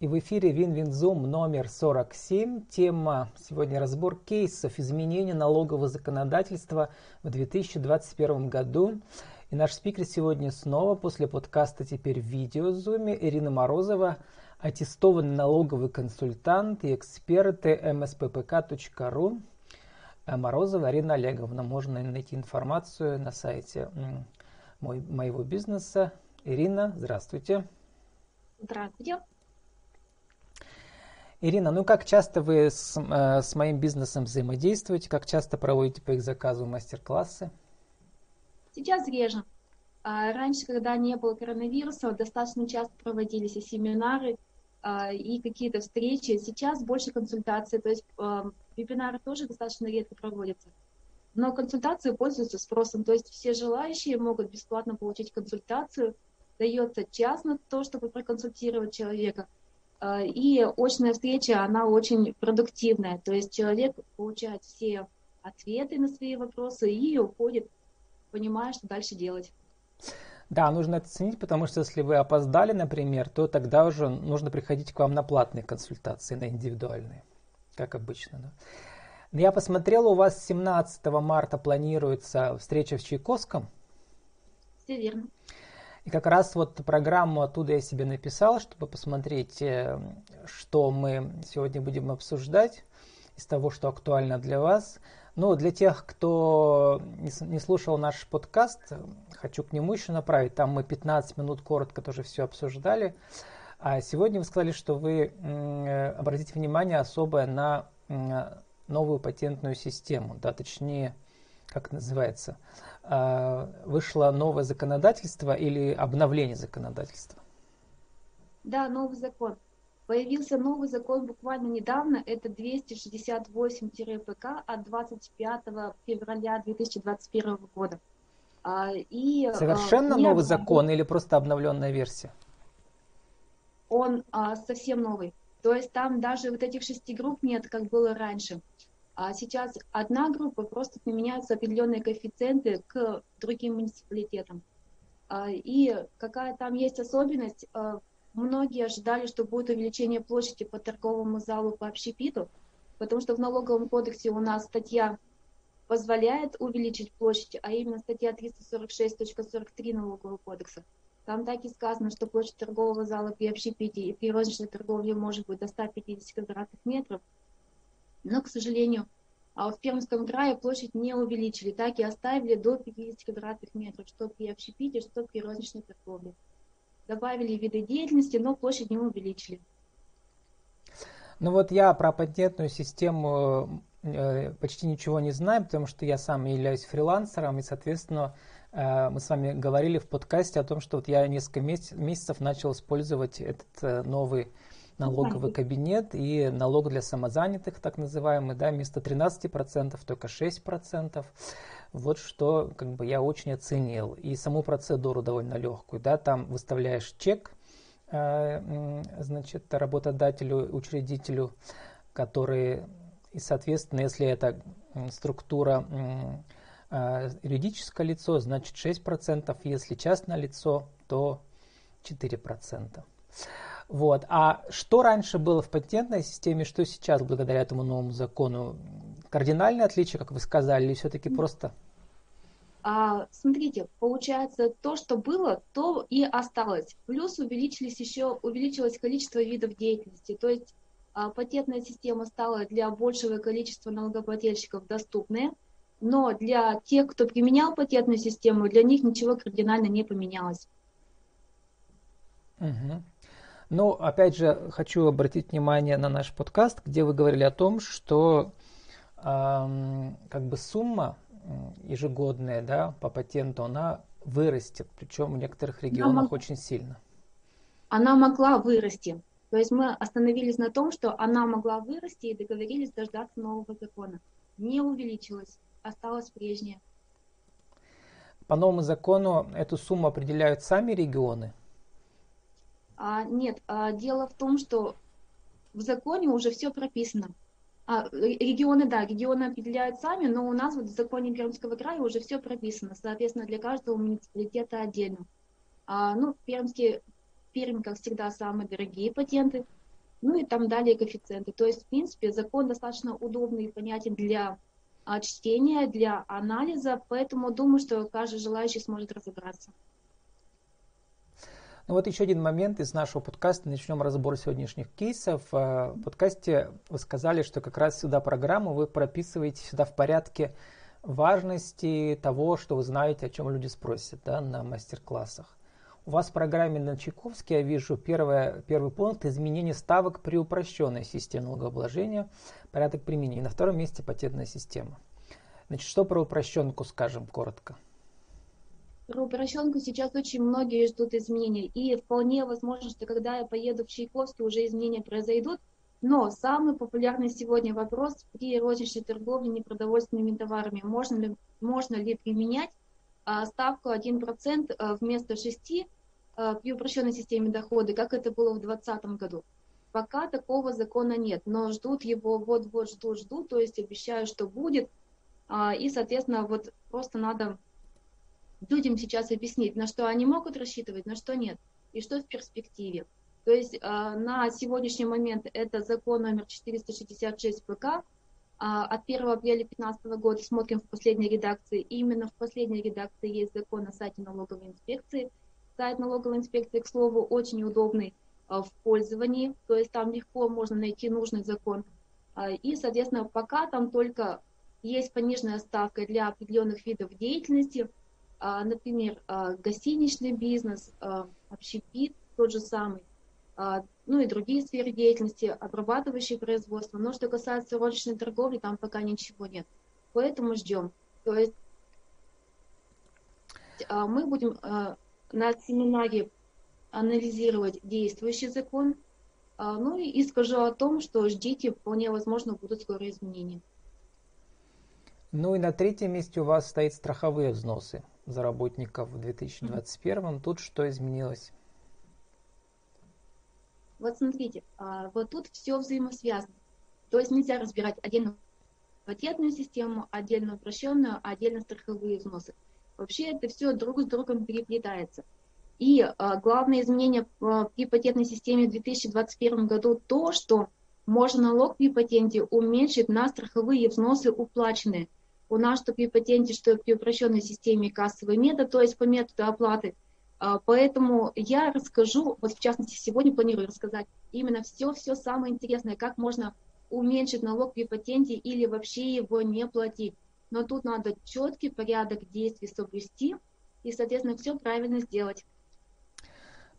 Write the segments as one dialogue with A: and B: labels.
A: И в эфире Win-Win Zoom номер 47. Тема сегодня разбор кейсов изменения налогового законодательства в 2021 году. И наш спикер сегодня снова после подкаста теперь в видеозуме Ирина Морозова, аттестованный налоговый консультант и эксперт msppk.ru. Э, Морозова Ирина Олеговна. Можно найти информацию на сайте моего бизнеса. Ирина, здравствуйте.
B: Здравствуйте.
A: Ирина, ну как часто вы с, э, с моим бизнесом взаимодействуете? Как часто проводите по их заказу мастер-классы?
B: Сейчас реже. А раньше, когда не было коронавируса, достаточно часто проводились и семинары, а, и какие-то встречи. Сейчас больше консультаций, то есть а, вебинары тоже достаточно редко проводятся. Но консультации пользуются спросом, то есть все желающие могут бесплатно получить консультацию, дается час на то, чтобы проконсультировать человека – Э, и очная встреча, она очень продуктивная. То есть человек получает все ответы на свои вопросы и уходит, понимая, что дальше делать.
A: Да, нужно это ценить, потому что если вы опоздали, например, то тогда уже нужно приходить к вам на платные консультации, на индивидуальные, как обычно. Да. Я посмотрел, у вас 17 марта планируется встреча в Чайковском.
B: Все верно.
A: И как раз вот программу оттуда я себе написал, чтобы посмотреть, э, что мы сегодня будем обсуждать из того, что актуально для вас. Ну, для тех, кто не слушал наш подкаст, хочу к нему еще направить. Там мы 15 минут коротко тоже все обсуждали. А сегодня вы сказали, что вы обратите внимание особое на новую патентную систему, да, точнее, как называется, а, вышло новое законодательство или обновление законодательства?
B: Да, новый закон. Появился новый закон буквально недавно, это 268-ПК от 25 февраля 2021 года.
A: А, и, а, Совершенно новый обнов... закон или просто обновленная версия?
B: Он совсем новый. То есть там даже вот этих шести групп нет, как было раньше. А сейчас одна группа, просто применяются определенные коэффициенты к другим муниципалитетам. А, и какая там есть особенность, а, многие ожидали, что будет увеличение площади по торговому залу по общепиту, потому что в налоговом кодексе у нас статья позволяет увеличить площадь, а именно статья 346.43 налогового кодекса. Там так и сказано, что площадь торгового зала при общепите и при розничной торговле может быть до 150 квадратных метров – но, к сожалению, а в Пермском крае площадь не увеличили, так и оставили до 50 квадратных метров, что при общепите, что при розничной торговле. Добавили виды деятельности, но площадь не увеличили.
A: Ну вот я про патентную систему э, почти ничего не знаю, потому что я сам являюсь фрилансером, и, соответственно, э, мы с вами говорили в подкасте о том, что вот я несколько месяцев начал использовать этот э, новый налоговый кабинет и налог для самозанятых, так называемый, да, вместо 13% только 6%. Вот что как бы я очень оценил. И саму процедуру довольно легкую, да, там выставляешь чек, э, значит, работодателю, учредителю, который, и, соответственно, если это структура э, юридическое лицо, значит 6%, если частное лицо, то 4%. Вот. А что раньше было в патентной системе, что сейчас благодаря этому новому закону? Кардинальное отличие, как вы сказали, или все-таки просто?
B: А, смотрите, получается, то, что было, то и осталось. Плюс увеличились еще, увеличилось количество видов деятельности. То есть а, патентная система стала для большего количества налогоплательщиков доступной, но для тех, кто применял патентную систему, для них ничего кардинально не поменялось.
A: Угу. Но, опять же, хочу обратить внимание на наш подкаст, где вы говорили о том, что э, как бы сумма ежегодная да, по патенту, она вырастет, причем в некоторых регионах она очень сильно.
B: Она могла вырасти. То есть мы остановились на том, что она могла вырасти и договорились дождаться нового закона. Не увеличилась, осталась прежняя.
A: По новому закону эту сумму определяют сами регионы?
B: А, нет, а, дело в том, что в законе уже все прописано. А, регионы, да, регионы определяют сами, но у нас вот в законе Пермского края уже все прописано, соответственно, для каждого муниципалитета отдельно. А, ну, пермские, Пермь, как всегда, самые дорогие патенты, ну и там далее коэффициенты. То есть, в принципе, закон достаточно удобный и понятен для а, чтения, для анализа, поэтому думаю, что каждый желающий сможет разобраться.
A: Ну вот еще один момент из нашего подкаста. Начнем разбор сегодняшних кейсов. А, в подкасте вы сказали, что как раз сюда программу вы прописываете сюда в порядке важности того, что вы знаете, о чем люди спросят да, на мастер-классах. У вас в программе на Чайковске я вижу первое, первый пункт изменение ставок при упрощенной системе налогообложения, порядок применения. На втором месте патентная система. Значит, что про упрощенку скажем коротко?
B: Про упрощенку сейчас очень многие ждут изменений. И вполне возможно, что когда я поеду в Чайковский, уже изменения произойдут. Но самый популярный сегодня вопрос при розничной торговле непродовольственными товарами. Можно ли, можно ли применять а, ставку 1% а, вместо 6% а, при упрощенной системе дохода, как это было в 2020 году? Пока такого закона нет, но ждут его вот-вот, ждут, ждут, то есть обещают, что будет. А, и, соответственно, вот просто надо людям сейчас объяснить, на что они могут рассчитывать, на что нет, и что в перспективе. То есть э, на сегодняшний момент это закон номер 466 ПК. А, от 1 апреля 2015 года смотрим в последней редакции. Именно в последней редакции есть закон на сайте налоговой инспекции. Сайт налоговой инспекции, к слову, очень удобный э, в пользовании. То есть там легко можно найти нужный закон. Э, и, соответственно, пока там только есть пониженная ставка для определенных видов деятельности – например, а, гостиничный бизнес, а, общепит тот же самый, ну и другие сферы деятельности, обрабатывающие производство. Но что касается розничной торговли, там пока ничего нет. Поэтому ждем. То есть мы будем на семинаре анализировать действующий закон, ну и скажу о том, что ждите, вполне возможно, будут скоро изменения.
A: Ну и на третьем месте у вас стоит страховые взносы за работников в 2021. Mm-hmm. Тут что изменилось?
B: Вот смотрите, а, вот тут все взаимосвязано. То есть нельзя разбирать отдельно патентную систему, отдельно упрощенную, отдельно страховые взносы. Вообще это все друг с другом переплетается. И а, главное изменение а, при патентной системе в 2021 году то, что можно налог при патенте уменьшить на страховые взносы уплаченные у нас, что при патенте, что при упрощенной системе кассовый метод, то есть по методу оплаты. А, поэтому я расскажу, вот в частности сегодня планирую рассказать именно все-все самое интересное, как можно уменьшить налог при патенте или вообще его не платить. Но тут надо четкий порядок действий соблюсти и, соответственно, все правильно сделать.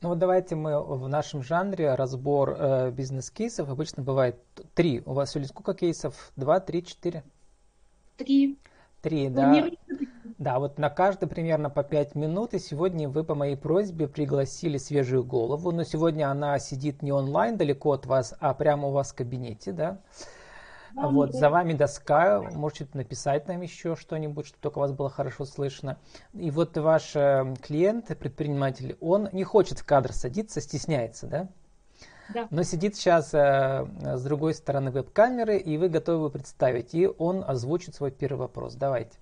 A: Ну вот давайте мы в нашем жанре разбор э, бизнес-кейсов. Обычно бывает три. У вас сегодня сколько кейсов? Два, три, четыре?
B: Три.
A: Три, да. Да, вот на каждый примерно по пять минут. И сегодня вы по моей просьбе пригласили свежую голову. Но сегодня она сидит не онлайн далеко от вас, а прямо у вас в кабинете, да? Да, вот, за вами доска, можете написать нам еще что-нибудь, чтобы только вас было хорошо слышно. И вот ваш э, клиент, предприниматель, он не хочет в кадр садиться, стесняется, да?
B: Да.
A: Но сидит сейчас э, с другой стороны веб-камеры, и вы готовы представить, и он озвучит свой первый вопрос. Давайте.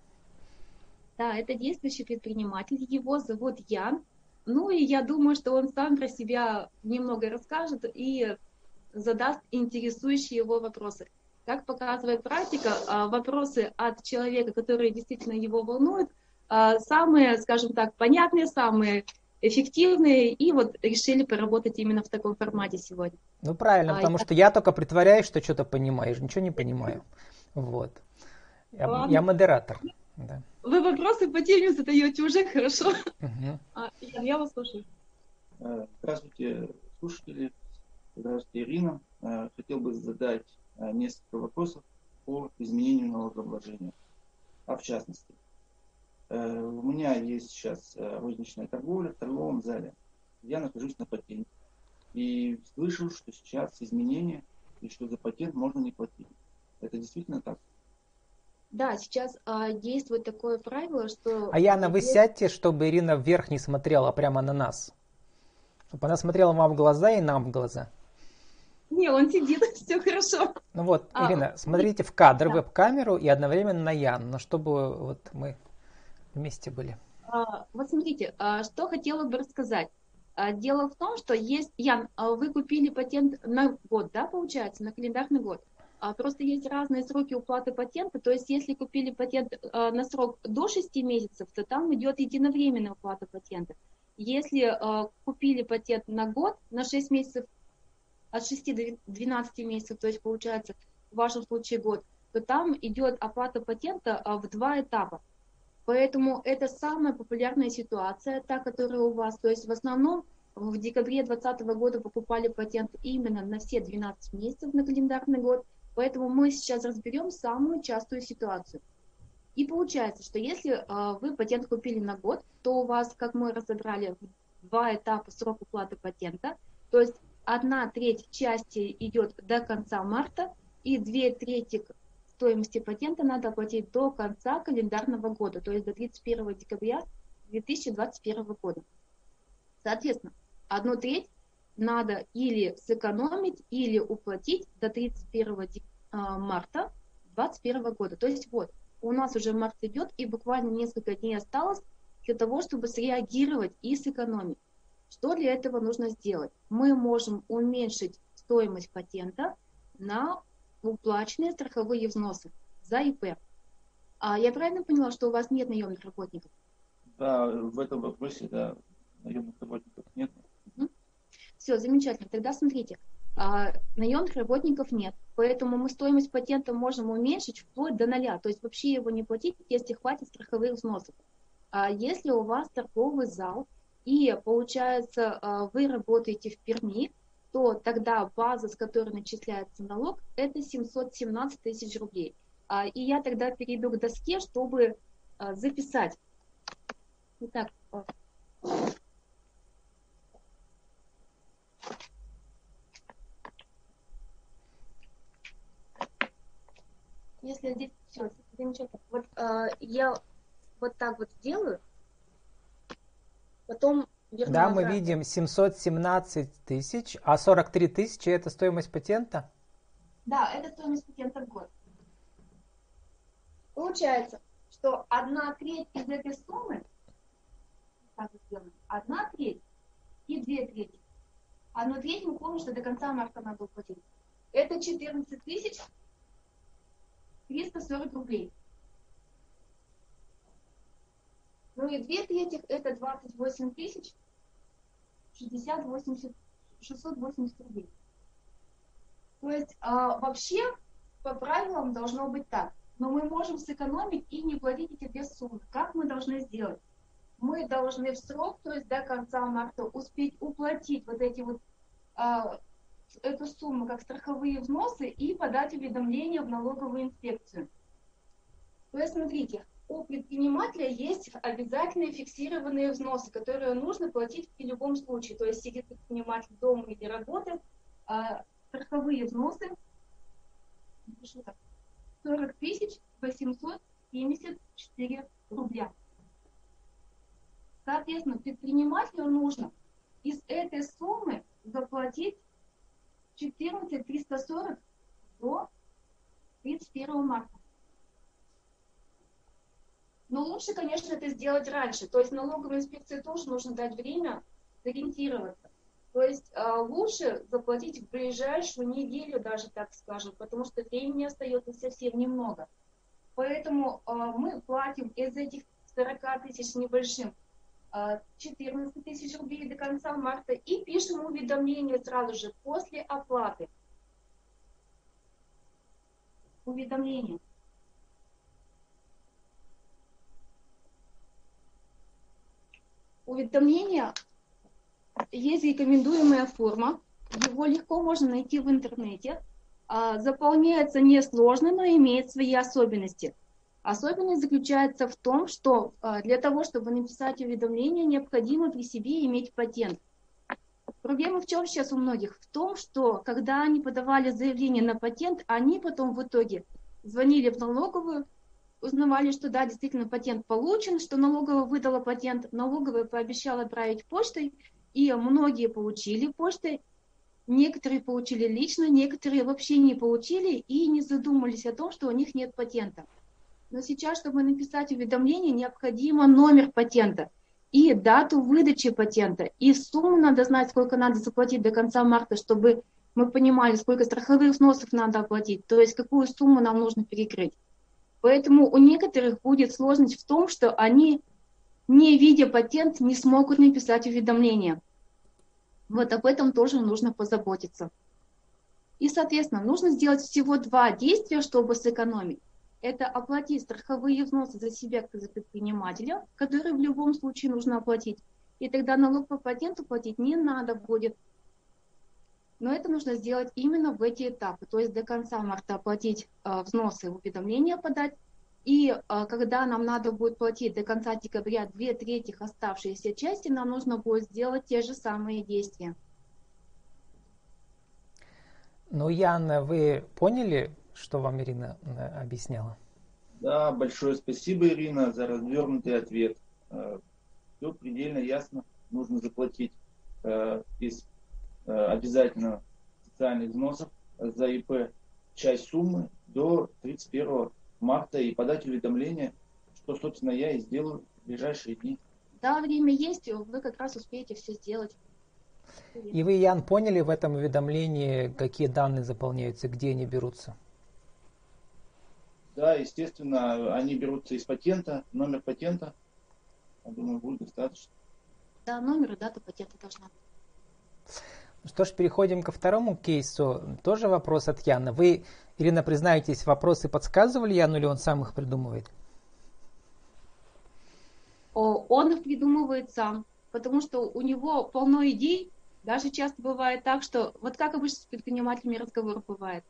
B: Да, это действующий предприниматель, его зовут Ян. Ну и я думаю, что он сам про себя немного расскажет и задаст интересующие его вопросы. Как показывает практика, а, вопросы от человека, который действительно его волнует, а, самые, скажем так, понятные, самые эффективные, и вот решили поработать именно в таком формате сегодня.
A: Ну правильно, а, потому я... что я только притворяюсь, что что-то понимаю, я же ничего не понимаю. Вот. Я, я модератор. Да.
B: Вы вопросы по теме задаете уже хорошо. Угу. А, я вас слушаю.
C: Э, здравствуйте, слушатели. Здравствуйте, Ирина. Э, хотел бы задать э, несколько вопросов по изменению налогообложения. А в частности, у меня есть сейчас э, розничная торговля в торговом зале. Я нахожусь на патенте. И слышал, что сейчас изменения, и что за патент можно не платить. Это действительно так?
B: Да, сейчас а, действует такое правило, что...
A: А Яна, вы сядьте, чтобы Ирина вверх не смотрела прямо на нас. Чтобы она смотрела вам в глаза и нам в глаза.
B: Не, он сидит, все хорошо.
A: Ну вот, а, Ирина, смотрите в кадр, да. веб-камеру и одновременно на Ян, но чтобы вот мы вместе были?
B: А, вот смотрите, а, что хотела бы рассказать. А, дело в том, что есть, Ян, вы купили патент на год, да, получается, на календарный год. Просто есть разные сроки уплаты патента, то есть если купили патент на срок до 6 месяцев, то там идет единовременная уплата патента. Если купили патент на год, на 6 месяцев, от 6 до 12 месяцев, то есть получается в вашем случае год, то там идет оплата патента в два этапа. Поэтому это самая популярная ситуация, та, которая у вас. То есть в основном в декабре 2020 года покупали патент именно на все 12 месяцев на календарный год. Поэтому мы сейчас разберем самую частую ситуацию. И получается, что если э, вы патент купили на год, то у вас, как мы разобрали, два этапа срок уплаты патента. То есть одна треть части идет до конца марта и две трети стоимости патента надо оплатить до конца календарного года, то есть до 31 декабря 2021 года. Соответственно, одну треть надо или сэкономить, или уплатить до 31 а, марта 2021 года. То есть вот, у нас уже март идет, и буквально несколько дней осталось для того, чтобы среагировать и сэкономить. Что для этого нужно сделать? Мы можем уменьшить стоимость патента на уплаченные страховые взносы за ИП. А я правильно поняла, что у вас нет наемных работников?
C: Да, в этом вопросе, да, наемных работников нет.
B: Угу. Все, замечательно. Тогда смотрите, а, наемных работников нет, поэтому мы стоимость патента можем уменьшить вплоть до ноля, то есть вообще его не платить, если хватит страховых взносов. А если у вас торговый зал, и получается а, вы работаете в Перми, то тогда база, с которой начисляется налог, это 717 тысяч рублей. А, и я тогда перейду к доске, чтобы а, записать. Итак, а. если здесь все замечательно, вот я вот так вот сделаю, потом
A: Верну да, мы видим 717 тысяч, а 43 тысячи это стоимость патента?
B: Да, это стоимость патента в год. Получается, что одна треть из этой суммы, так сделаем, одна треть и две трети. Одну треть мы помним, что до конца марта надо уплатить. Это 14 тысяч 340 рублей. Ну и две трети это 28 тысяч 60, 80, 680 рублей. То есть а, вообще по правилам должно быть так. Но мы можем сэкономить и не платить эти две суммы. Как мы должны сделать? Мы должны в срок, то есть до конца марта, успеть уплатить вот эти вот а, эту сумму как страховые взносы и подать уведомление в налоговую инспекцию. То есть смотрите, у предпринимателя есть обязательные фиксированные взносы, которые нужно платить в любом случае. То есть сидит предприниматель дома или работает, а страховые взносы 40 тысяч 874 рубля. Соответственно, предпринимателю нужно из этой суммы заплатить 14 340 до 31 марта. Но лучше, конечно, это сделать раньше. То есть налоговой инспекции тоже нужно дать время сориентироваться. То есть э, лучше заплатить в ближайшую неделю даже, так скажем, потому что времени остается совсем немного. Поэтому э, мы платим из этих 40 тысяч небольшим 14 тысяч рублей до конца марта и пишем уведомление сразу же после оплаты. Уведомление. Уведомления есть рекомендуемая форма, его легко можно найти в интернете. А, заполняется несложно, но имеет свои особенности. Особенность заключается в том, что а, для того, чтобы написать уведомление, необходимо при себе иметь патент. Проблема в чем сейчас у многих? В том, что когда они подавали заявление на патент, они потом в итоге звонили в налоговую, узнавали, что да, действительно патент получен, что налоговая выдала патент, налоговая пообещала отправить почтой, и многие получили почтой, некоторые получили лично, некоторые вообще не получили и не задумались о том, что у них нет патента. Но сейчас, чтобы написать уведомление, необходимо номер патента. и дату выдачи патента, и сумму надо знать, сколько надо заплатить до конца марта, чтобы мы понимали, сколько страховых взносов надо оплатить, то есть какую сумму нам нужно перекрыть. Поэтому у некоторых будет сложность в том, что они, не видя патент, не смогут написать уведомление. Вот об этом тоже нужно позаботиться. И, соответственно, нужно сделать всего два действия, чтобы сэкономить. Это оплатить страховые взносы за себя, как за предпринимателя, которые в любом случае нужно оплатить. И тогда налог по патенту платить не надо будет. Но это нужно сделать именно в эти этапы. То есть до конца марта оплатить э, взносы, уведомления подать. И э, когда нам надо будет платить до конца декабря две трети оставшиеся части, нам нужно будет сделать те же самые действия.
A: Ну, Яна, вы поняли, что вам Ирина э, объясняла?
C: Да, большое спасибо, Ирина, за развернутый ответ. Э, Все предельно ясно. Нужно заплатить э, из обязательно социальных взносов за ИП часть суммы до 31 марта и подать уведомление, что, собственно, я и сделаю в ближайшие дни.
B: Да, время есть, вы как раз успеете все сделать.
A: И вы, Ян, поняли в этом уведомлении, какие данные заполняются, где они берутся?
C: Да, естественно, они берутся из патента, номер патента. Я думаю, будет достаточно.
B: Да, номер и дата патента должна быть.
A: Что ж, переходим ко второму кейсу. Тоже вопрос от Яна. Вы, Ирина, признаетесь, вопросы подсказывали Яну или он сам их придумывает?
B: Он их придумывает сам, потому что у него полно идей, даже часто бывает так, что вот как обычно с предпринимателями разговор бывает.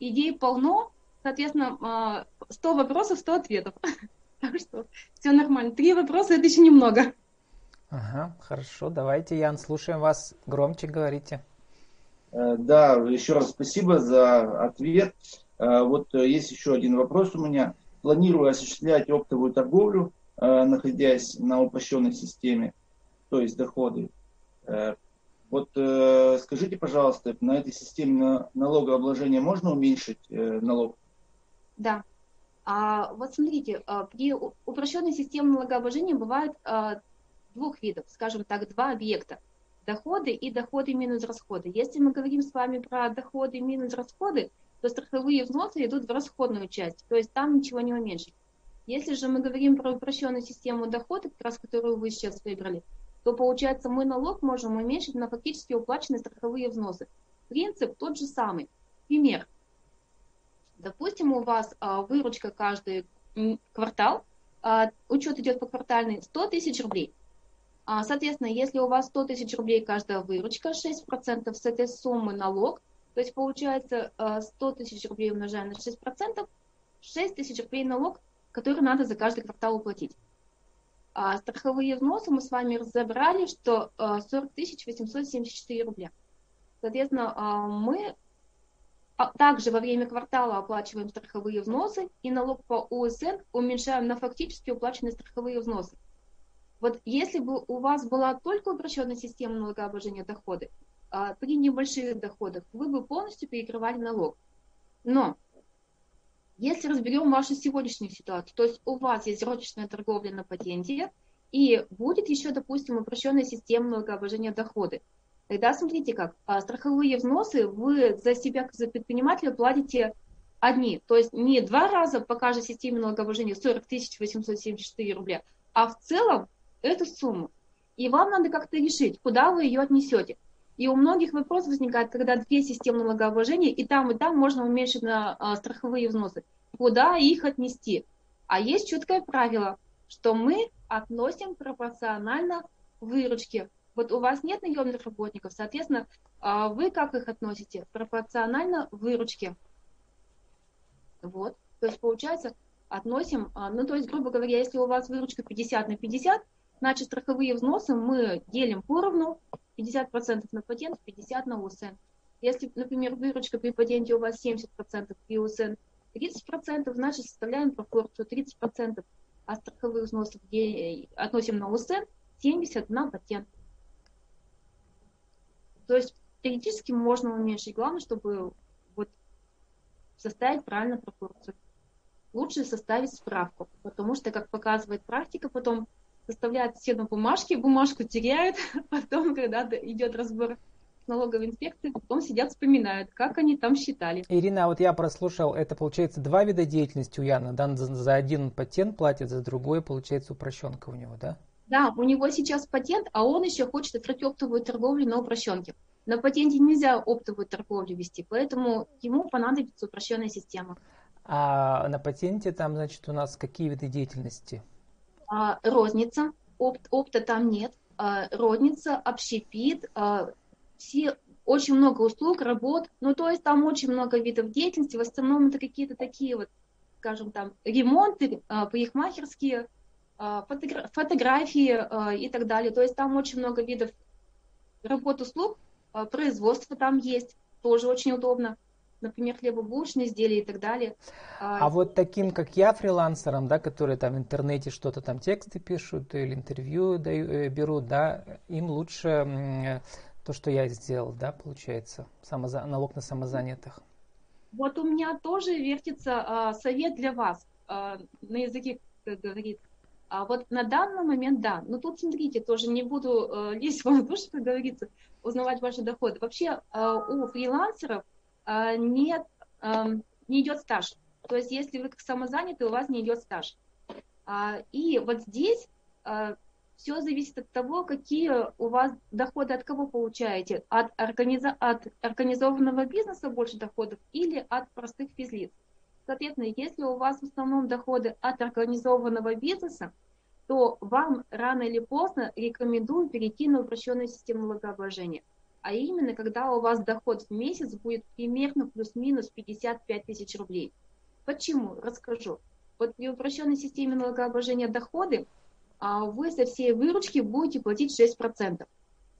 B: Идей полно, соответственно, 100 а, вопросов, 100 ответов. Так что все нормально. Три вопроса это еще немного.
A: Ага, хорошо. Давайте, Ян, слушаем вас. Громче говорите.
C: Э, да, еще раз спасибо за ответ. Э, вот э, есть еще один вопрос у меня. Планирую осуществлять оптовую торговлю, находясь на упрощенной системе, то есть доходы. Вот скажите, пожалуйста, на этой системе налогообложения можно уменьшить налог?
B: Да. А, вот смотрите, при упрощенной системе налогообложения бывает а, двух видов, скажем так, два объекта. Доходы и доходы минус расходы. Если мы говорим с вами про доходы минус расходы, то страховые взносы идут в расходную часть, то есть там ничего не уменьшить. Если же мы говорим про упрощенную систему дохода, как раз которую вы сейчас выбрали, то получается мы налог можем уменьшить на фактически уплаченные страховые взносы. Принцип тот же самый. Пример. Допустим, у вас а, выручка каждый квартал, а, учет идет по квартальный 100 тысяч рублей. А, соответственно, если у вас 100 тысяч рублей каждая выручка, 6% с этой суммы налог, то есть получается 100 тысяч рублей умножаем на 6%, 6 тысяч рублей налог, который надо за каждый квартал уплатить. А страховые взносы мы с вами разобрали, что 40 а, 874 рубля. Соответственно, а, мы также во время квартала оплачиваем страховые взносы и налог по УСН уменьшаем на фактически уплаченные страховые взносы. Вот если бы у вас была только упрощенная система налогообложения дохода, при небольших доходах вы бы полностью перекрывали налог. Но если разберем вашу сегодняшнюю ситуацию, то есть у вас есть розничная торговля на патенте, и будет еще, допустим, упрощенная система налогообложения дохода. Тогда смотрите как, а, страховые взносы вы за себя, как за предпринимателя, платите одни. То есть не два раза по каждой системе налогообложения 40 874 рубля, а в целом эту сумму. И вам надо как-то решить, куда вы ее отнесете. И у многих вопрос возникает, когда две системы налогообложения, и там, и там можно уменьшить на а, страховые взносы. Куда их отнести? А есть четкое правило, что мы относим пропорционально выручке. Вот у вас нет наемных работников, соответственно, а вы как их относите? Пропорционально выручке. Вот. То есть, получается, относим, а, ну, то есть, грубо говоря, если у вас выручка 50 на 50, значит, страховые взносы мы делим поровну, 50% на патент, 50% на УСН. Если, например, выручка при патенте у вас 70%, при УСН 30%, значит, составляем пропорцию 30% от страховых взносов относим на УСН, 70% на патент. То есть теоретически можно уменьшить. Главное, чтобы вот составить правильно пропорцию. Лучше составить справку, потому что, как показывает практика, потом составляют все на бумажке, бумажку теряют, потом, когда идет разбор налоговой инспекции, потом сидят, вспоминают, как они там считали.
A: Ирина, вот я прослушал, это получается два вида деятельности у Яна, да? За, за один патент платит, за другой, получается, упрощенка у него, да?
B: Да, у него сейчас патент, а он еще хочет открыть оптовую торговлю на упрощенке. На патенте нельзя оптовую торговлю вести, поэтому ему понадобится упрощенная система.
A: А на патенте там, значит, у нас какие виды деятельности?
B: А, розница, опт, опта там нет. А, розница, общепит, а, все, очень много услуг, работ. Ну, то есть там очень много видов деятельности. В основном это какие-то такие вот, скажем там, ремонты, а, парикмахерские, а, фотогра- фотографии а, и так далее. То есть там очень много видов работ, услуг, а, производство там есть, тоже очень удобно. Например, хлебобулочные изделия и так далее.
A: А вот таким, как я, фрилансерам, да, которые там в интернете что-то там тексты пишут или интервью даю, э, берут, да, им лучше то, что я сделал, да, получается, самоза... налог на самозанятых.
B: Вот у меня тоже вертится а, совет для вас а, на языке, как говорит. А вот на данный момент, да. Но тут, смотрите, тоже не буду а, лезть в душу, как говорится, узнавать ваши доходы. Вообще а, у фрилансеров а, нет, а, не идет стаж. То есть если вы как самозанятый, у вас не идет стаж. А, и вот здесь а, все зависит от того, какие у вас доходы, от кого получаете. От, организа... от организованного бизнеса больше доходов или от простых физлиц. Соответственно, если у вас в основном доходы от организованного бизнеса, то вам рано или поздно рекомендую перейти на упрощенную систему налогообложения. А именно, когда у вас доход в месяц будет примерно плюс-минус 55 тысяч рублей. Почему? Расскажу. Вот при упрощенной системе налогообложения доходы а вы со всей выручки будете платить 6%.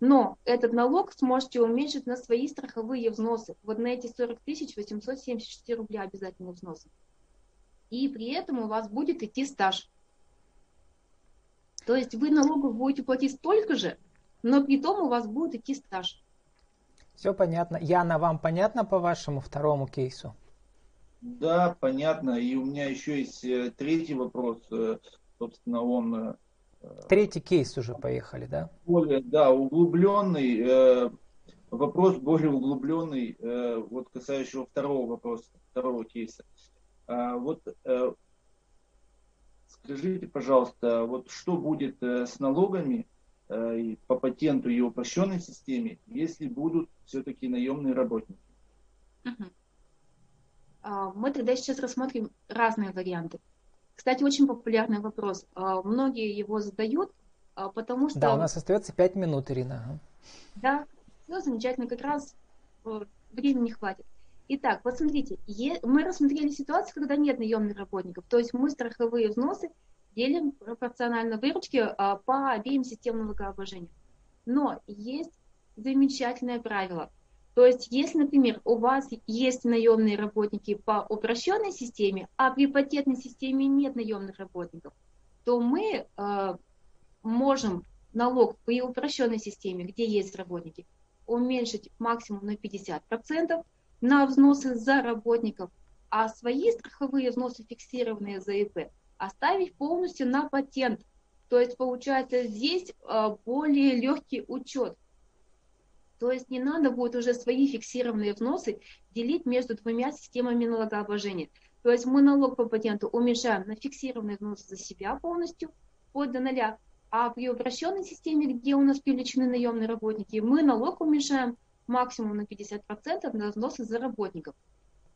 B: Но этот налог сможете уменьшить на свои страховые взносы. Вот на эти 40 тысяч 876 рубля обязательно взносы. И при этом у вас будет идти стаж. То есть вы налогов будете платить столько же, но при том у вас будет идти стаж.
A: Все понятно. Яна, вам понятно по вашему второму кейсу?
C: Да, понятно. И у меня еще есть э, третий вопрос. Э, собственно, он
A: Третий кейс уже поехали, да?
C: Более, да, углубленный, э, вопрос более углубленный, э, вот касающего второго вопроса, второго кейса. А, вот э, скажите, пожалуйста, вот что будет э, с налогами э, по патенту и упрощенной системе, если будут все-таки наемные работники?
B: Угу. Мы тогда сейчас рассмотрим разные варианты. Кстати, очень популярный вопрос. А, многие его задают, а, потому что...
A: Да, у нас остается пять минут, Ирина.
B: Да, все замечательно, как раз э, времени хватит. Итак, вот смотрите, мы рассмотрели ситуацию, когда нет наемных работников, то есть мы страховые взносы делим пропорционально выручке а, по обеим системам налогообложения. Но есть замечательное правило. То есть, если, например, у вас есть наемные работники по упрощенной системе, а при патентной системе нет наемных работников, то мы э, можем налог при упрощенной системе, где есть работники, уменьшить максимум на 50% на взносы за работников, а свои страховые взносы, фиксированные за ИП, оставить полностью на патент. То есть получается здесь э, более легкий учет то есть не надо будет уже свои фиксированные взносы делить между двумя системами налогообложения. То есть мы налог по патенту уменьшаем на фиксированные взносы за себя полностью, вплоть до нуля, а при упрощенной системе, где у нас привлечены наемные работники, мы налог уменьшаем максимум на 50% на взносы за работников.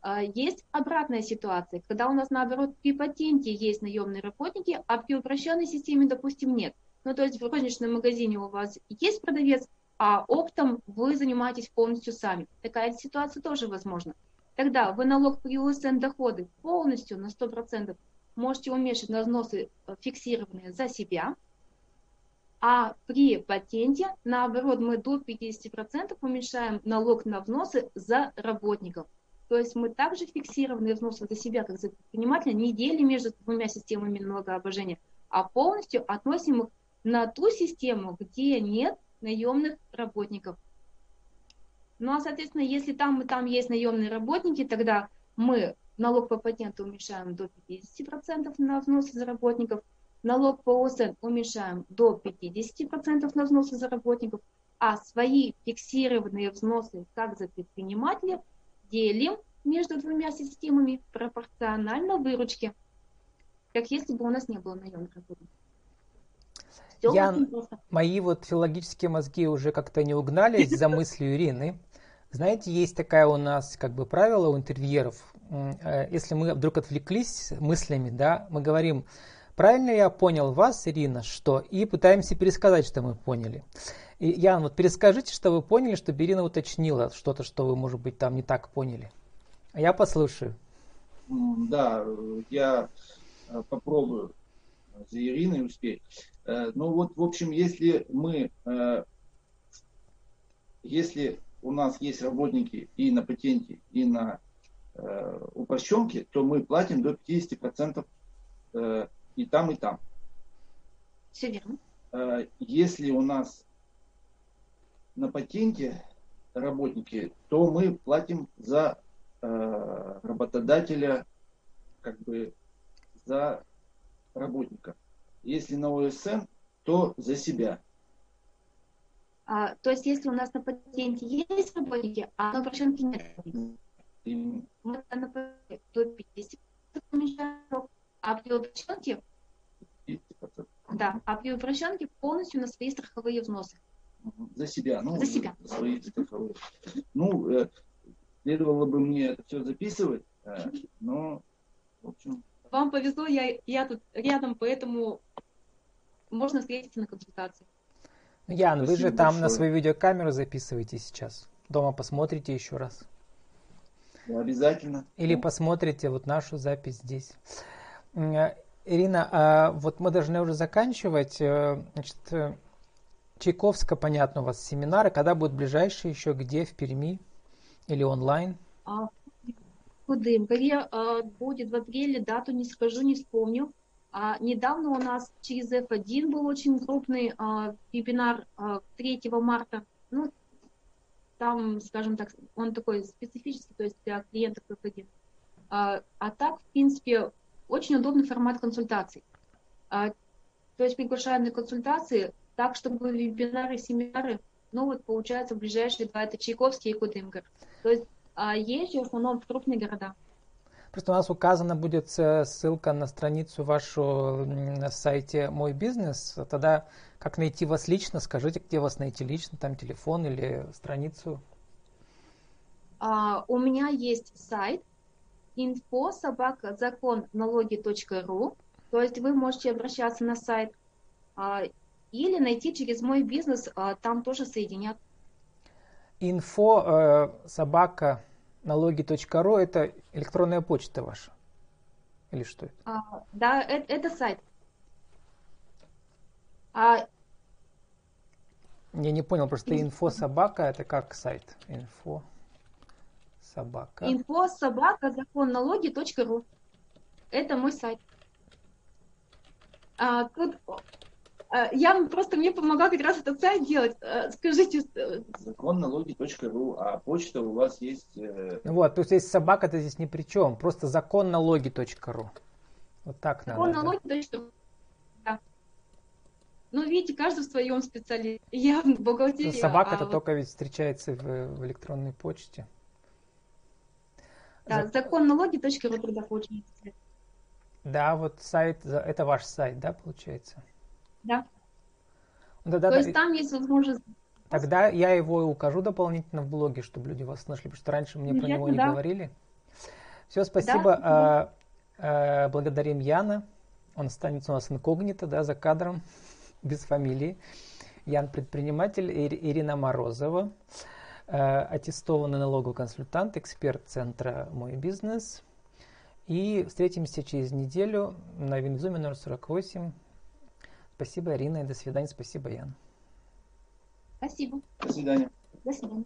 B: А, есть обратная ситуация, когда у нас наоборот при патенте есть наемные работники, а при упрощенной системе, допустим, нет. Ну, то есть в розничном магазине у вас есть продавец, а оптом вы занимаетесь полностью сами. Такая ситуация тоже возможна. Тогда вы налог при УСН доходы полностью на 100% можете уменьшить на взносы э, фиксированные за себя, а при патенте, наоборот, мы до 50% уменьшаем налог на взносы за работников. То есть мы также фиксированные взносы за себя, как за предпринимателя, не делим между двумя системами налогообложения, а полностью относим их на ту систему, где нет наемных работников. Ну а, соответственно, если там и там есть наемные работники, тогда мы налог по патенту уменьшаем до 50% на взносы за работников, налог по ОСН уменьшаем до 50% на взносы за работников, а свои фиксированные взносы, как за предпринимателя, делим между двумя системами пропорционально выручке, как если бы у нас не было наемных работников.
A: Я, мои вот филологические мозги уже как-то не угнались за мыслью Ирины. Знаете, есть такая у нас как бы правило у интервьюеров. Э, если мы вдруг отвлеклись мыслями, да, мы говорим, правильно я понял вас, Ирина, что, и пытаемся пересказать, что мы поняли. И, Ян, вот перескажите, что вы поняли, что Ирина уточнила что-то, что вы, может быть, там не так поняли. А я послушаю.
C: Да, я э, попробую за Ириной успеть. Э, ну вот, в общем, если мы, э, если у нас есть работники и на патенте, и на упрощенке, то мы платим до 50% и там, и там.
B: Все верно.
C: Если у нас на патенте работники, то мы платим за работодателя, как бы за работника. Если на ОСН, то за себя.
B: А, то есть, если у нас на патенте есть работники, а на упрощенке нет И... мы на патенте до 50 а при упрощенке 50%. Да, а при упрощенке полностью на свои страховые взносы.
C: За себя, ну,
B: за себя.
C: За свои страховые. Ну, э, следовало бы мне это все записывать, э, но, в общем,
B: вам повезло, я, я тут рядом, поэтому можно встретиться на консультации.
A: Ян, Спасибо вы же там большое. на свою видеокамеру записываете сейчас. Дома посмотрите еще раз.
C: Обязательно.
A: Или посмотрите вот нашу запись здесь. Ирина, а вот мы должны уже заканчивать. Э, значит, э, Чайковска, понятно, у вас семинары. Когда будут ближайшие еще? Где? В Перми? Или онлайн?
B: А, Кудымкове э, будет в апреле, дату не скажу, не вспомню. А недавно у нас через F1 был очень крупный а, вебинар а, 3 марта. Ну, там, скажем так, он такой специфический, то есть для клиентов F1. А, а так, в принципе, очень удобный формат консультаций. А, то есть приглашаем на консультации так, чтобы вебинары, семинары, ну вот получается в ближайшие два, это Чайковский и Кудымгар. То есть а езжу в основном в крупные города.
A: Просто у нас указана будет э, ссылка на страницу вашу на сайте «Мой бизнес». Тогда как найти вас лично? Скажите, где вас найти лично, там телефон или страницу?
B: А, у меня есть сайт info собака закон налоги.ру. То есть вы можете обращаться на сайт а, или найти через мой бизнес, а, там тоже соединят
A: info э, собака налоги.ру это электронная почта ваша? Или что это?
B: А, да, это, это сайт. А...
A: Я не понял, просто инфо собака это как сайт? Инфо собака.
B: Инфо собака закон налоги.ру. Это мой сайт. А, тут а, я просто мне помогла как раз этот сайт делать. А, скажите.
C: Э, Закон налоги.ру, а почта у вас есть... Э,
A: вот, то есть есть собака-то здесь ни при чем. Просто закон налоги.ру. Вот так
B: закон надо. Закон налоги.ру. Да. Ну, видите, каждый в своем специалисте. Я в бухгалтерии. Ну,
A: собака-то а только ведь встречается в, в электронной почте.
B: Да, За... закон налоги.ру тогда получается.
A: Да, вот сайт, это ваш сайт, да, получается?
B: Да. Да, да, То да. есть там есть возможность...
A: Тогда я его укажу дополнительно в блоге, чтобы люди вас нашли, потому что раньше мне про него не да. говорили. Все, спасибо. Да, а, а, благодарим Яна. Он останется у нас инкогнито, да, за кадром, без фамилии. Ян предприниматель, Ирина Морозова, аттестованный налоговый консультант, эксперт центра «Мой бизнес». И встретимся через неделю на Винзуме номер 48 Спасибо, Ирина, и до свидания. Спасибо, Ян.
B: Спасибо.
C: До свидания.
B: До свидания.